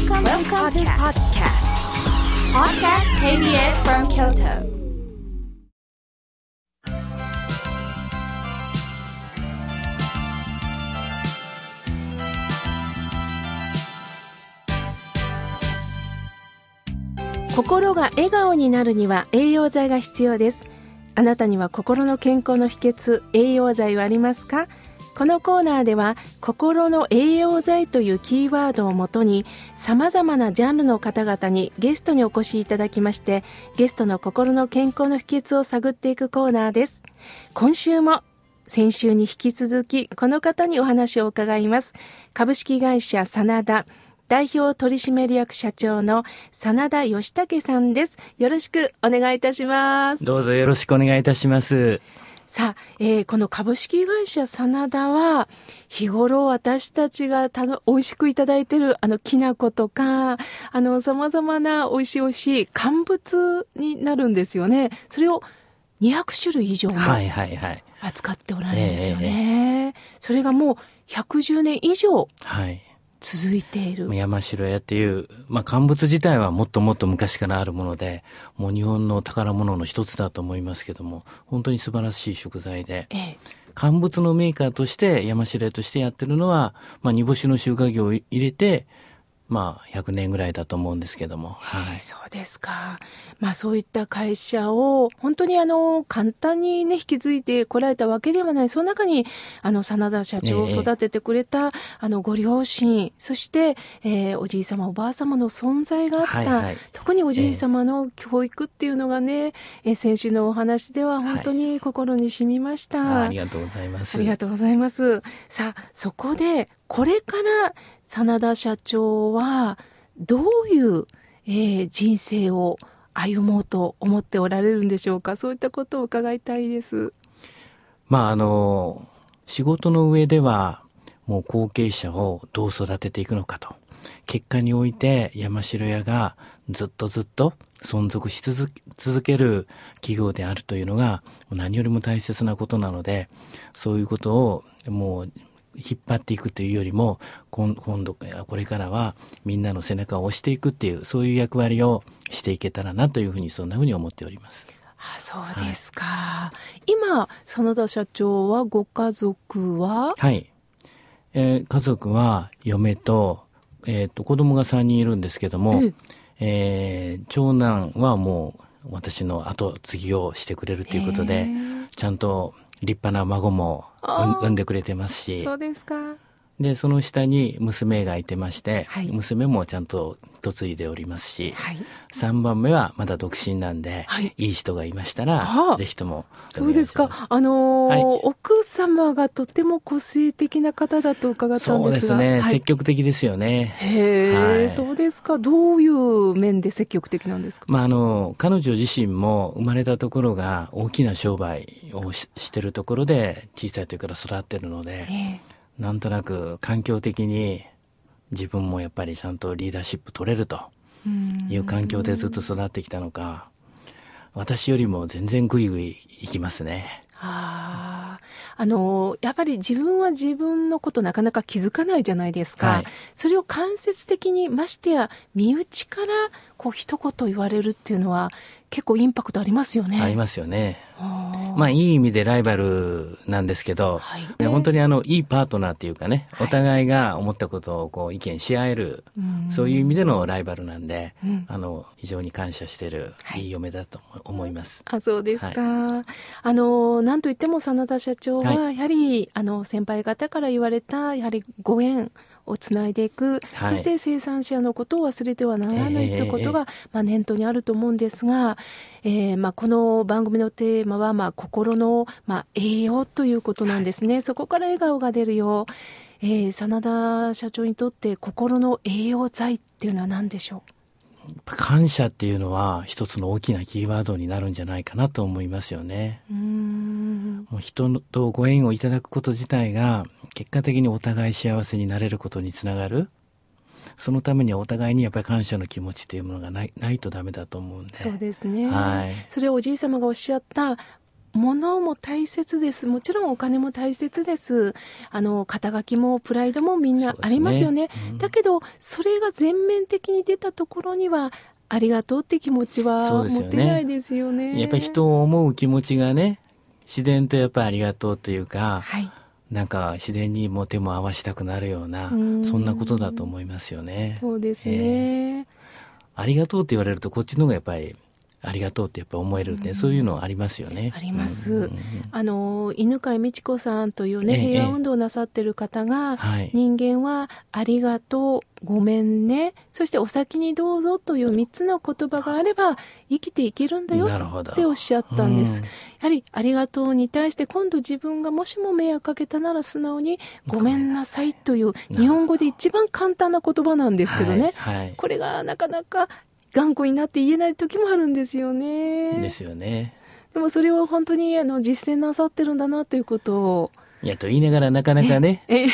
Welcome, Welcome to podcast. Podcast KBS from Kyoto. 心が笑顔になるには栄養剤が必要ですあなたには心の健康の秘訣栄養剤はありますかこのコーナーでは心の栄養剤というキーワードをもとに様々なジャンルの方々にゲストにお越しいただきましてゲストの心の健康の秘訣を探っていくコーナーです今週も先週に引き続きこの方にお話を伺います株式会社真田代表取締役社長の真田義武さんです。よろしくお願いいたします。どうぞよろしくお願いいたします。さあ、えー、この株式会社真田は、日頃私たちがたの美味しくいただいてる、あの、きな粉とか、あの、様々な美味しい美味しい乾物になるんですよね。それを200種類以上も扱っておられるんですよね。それがもう110年以上。はい続いている。山城屋っていう、まあ、乾物自体はもっともっと昔からあるもので、もう日本の宝物の一つだと思いますけども、本当に素晴らしい食材で、ええ、乾物のメーカーとして山城屋としてやってるのは、まあ、煮干しの収穫業を入れて、まあ、100年ぐらいだと思うんですけども。はい。そうですか。まあ、そういった会社を、本当にあの、簡単にね、引き継いでこられたわけではない。その中に、あの、真田社長を育ててくれた、えー、あの、ご両親、そして、えー、おじい様、おばあ様の存在があった。はいはい、特におじい様の教育っていうのがね、えー、先週のお話では本当に心に染みました、はい、ありがとうございます。ありがとうございます。さあ、そこで、これから真田社長はどういう、えー、人生を歩もうと思っておられるんでしょうか？そういったことを伺いたいです。まああの仕事の上ではもう後継者をどう育てていくのかと。結果において山城屋がずっとずっと存続し続ける企業であるというのが何よりも大切なことなので、そういうことをもう引っ張っていくというよりも今度これからはみんなの背中を押していくっていうそういう役割をしていけたらなというふうにそんなふうに思っております。あそうですか、はい、今真田社長はご家族は？はい、えー、家族は嫁と,、えーと、子供が3人いるんですけども、ええー、長男はもう私の後継ぎをしてくれるということでちゃんと立派な孫も産んでくれてますし。そうですか。で、その下に娘がいてまして、はい、娘もちゃんと嫁いでおりますし、はい、3番目はまだ独身なんで、はい、いい人がいましたら、ぜひともそうですか。あのーはい、奥様がとても個性的な方だと伺ったんですが。そうですね。積極的ですよね。へえ、そうですか。どういう面で積極的なんですか？まあ、あの、彼女自身も生まれたところが大きな商売をししてるところで、小さい時から育ってるので、なんとなく環境的に自分もやっぱりちゃんとリーダーシップ取れるという環境でずっと育ってきたのか、私よりも全然グイグイ行きますね。ああのやっぱり自分は自分のことなかなか気づかないじゃないですか、はい、それを間接的にましてや身内からこう一言言われるっていうのは結構インパクトありますよね。ありますよね。まあいい意味でライバルなんですけど、はい、本当にあのいいパートナーっていうかね、お互いが思ったことをこう意見し合える、そういう意味でのライバルなんで、うん、あの非常に感謝してる、い、い嫁だと思います。あそうですか。はい、あのなんといっても真田社長はやはり、あの先輩方から言われたやはりご縁をつないでいく、はい、そして生産者のことを忘れてはならないということが、まあ、念頭にあると思うんですが、えーまあ、この番組のテーマは、まあ、心の、まあ、栄養ということなんですね。そこから笑顔が出るよう。えー、真田社長にとって心の栄養剤っていうのは何でしょう？感謝っていうのは一つの大きなキーワードになるんじゃないかなと思いますよね。うんもう人とご縁をいただくこと自体が結果的にお互い幸せになれることにつながる。そのためにはお互いにやっぱり感謝の気持ちというものがないないとダメだと思うんで。そうですね。はい。それをおじい様がおっしゃった物も大切です。もちろんお金も大切です。あの、肩書きもプライドもみんなありますよね。ねうんだけど、それが全面的に出たところには、ありがとうって気持ちは持てないですよね。やっぱり人を思う気持ちがね、自然とやっぱりありがとうというか、はい。なんか自然にもう手も合わしたくなるような、うんそんなことだと思いますよね。そうですね。ありがとうって言われるとこっちの方がやっぱりありがとうってやっぱ思えるって、そういうのありますよね。あります。うんうんうんあの、犬飼美智子さんというね、ええ平和運動をなさってる方が、はい。人間はありがとう、ごめんね、そしてお先にどうぞという3つの言葉があれば生きていけるんだよっておっしゃったんです。うん。やはりありがとうに対して今度自分がもしも迷惑かけたなら素直にごめんなさいという日本語で一番簡単な言葉なんですけどね。はい。はい。これがなかなか頑固になって言えない時もあるんですよね。ですよね。でもそれを本当にあの実践なさってるんだなということを、いや、と言いながらなかなかね、ええね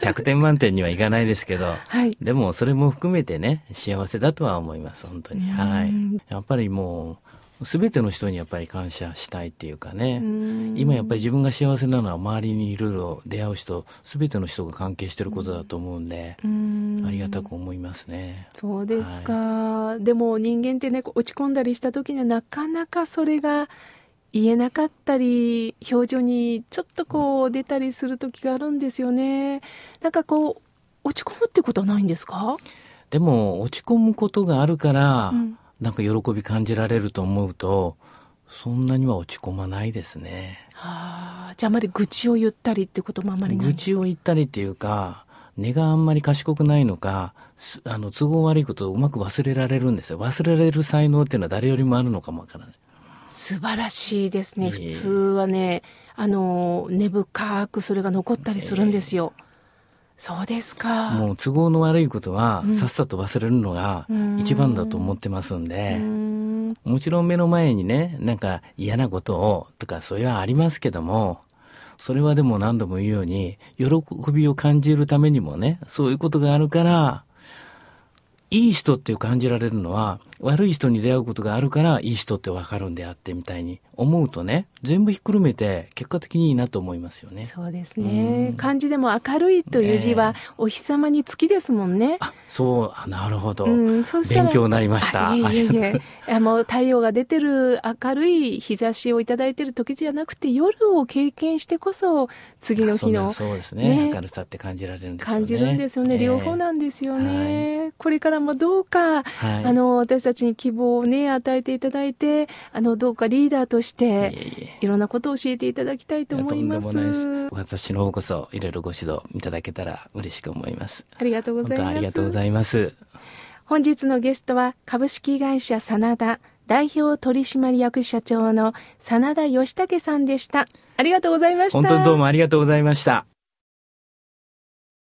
100点満点にはいかないですけど、はい。でもそれも含めてね、幸せだとは思います、本当に。はいうん。やっぱりもう、すべての人にやっぱり感謝したいっていうかね、うん。今やっぱり自分が幸せなのは周りにいろいろ出会う人、すべての人が関係してることだと思うんで、うん。ありがたく思いますね。そうですか、でも人間ってね落ち込んだりした時にはなかなかそれが言えなかったり表情にちょっとこう出たりする時があるんですよね。なんかこう落ち込むってことはないんですか？でも、落ち込むことがあるから、うんなんか喜び感じられると思うと、そんなには落ち込まないですね。はあじゃああまり愚痴を言ったりってこともあまりない愚痴を言ったりっていうか、根があんまり賢くないのか、すあの、都合悪いことをうまく忘れられるんですよ。忘れられる才能っていうのは誰よりもあるのかもわからない。素晴らしいですねいえ普通はねあの根深くそれが残ったりするんですよ、そうですか。もう都合の悪いことはうん。さっさと忘れるのがうん。一番だと思ってますんでう、ん。もちろん目の前にね、なんか嫌なことをとかそういうのはありますけども、それはでも何度も言うように、喜びを感じるためにもね、そういうことがあるから、いい人って感じられるのは、悪い人に出会うことがあるから、いい人ってわかるんであってみたいに思うとね、全部ひっくるめて結果的にいいなと思いますよね。そうですね。漢字でも明るいという字はねお日様に月ですもんね。あ、そう、あなるほど。うん、そ勉強になりました。あいえいえいありがとうえ。あもう太陽が出てる明るい日差しをいただいてる時じゃなくて夜を経験してこそ次の日のそうですねね明るさって感じられるんですよね。感じるんですよね。両方なんですよね。これからもどうか、はいあの、私たちに希望をね、与えていただいて、あの、どうかリーダーとして、いろんなことを教えていただきたいと思います。やとんでもないです。私の方こそいろいろご指導いただけたら嬉しく思います。ありがとうございます。ありがとうございます。本日のゲストは株式会社真田代表取締役社長の真田義武さんでした。ありがとうございました。本当にどうもありがとうございました。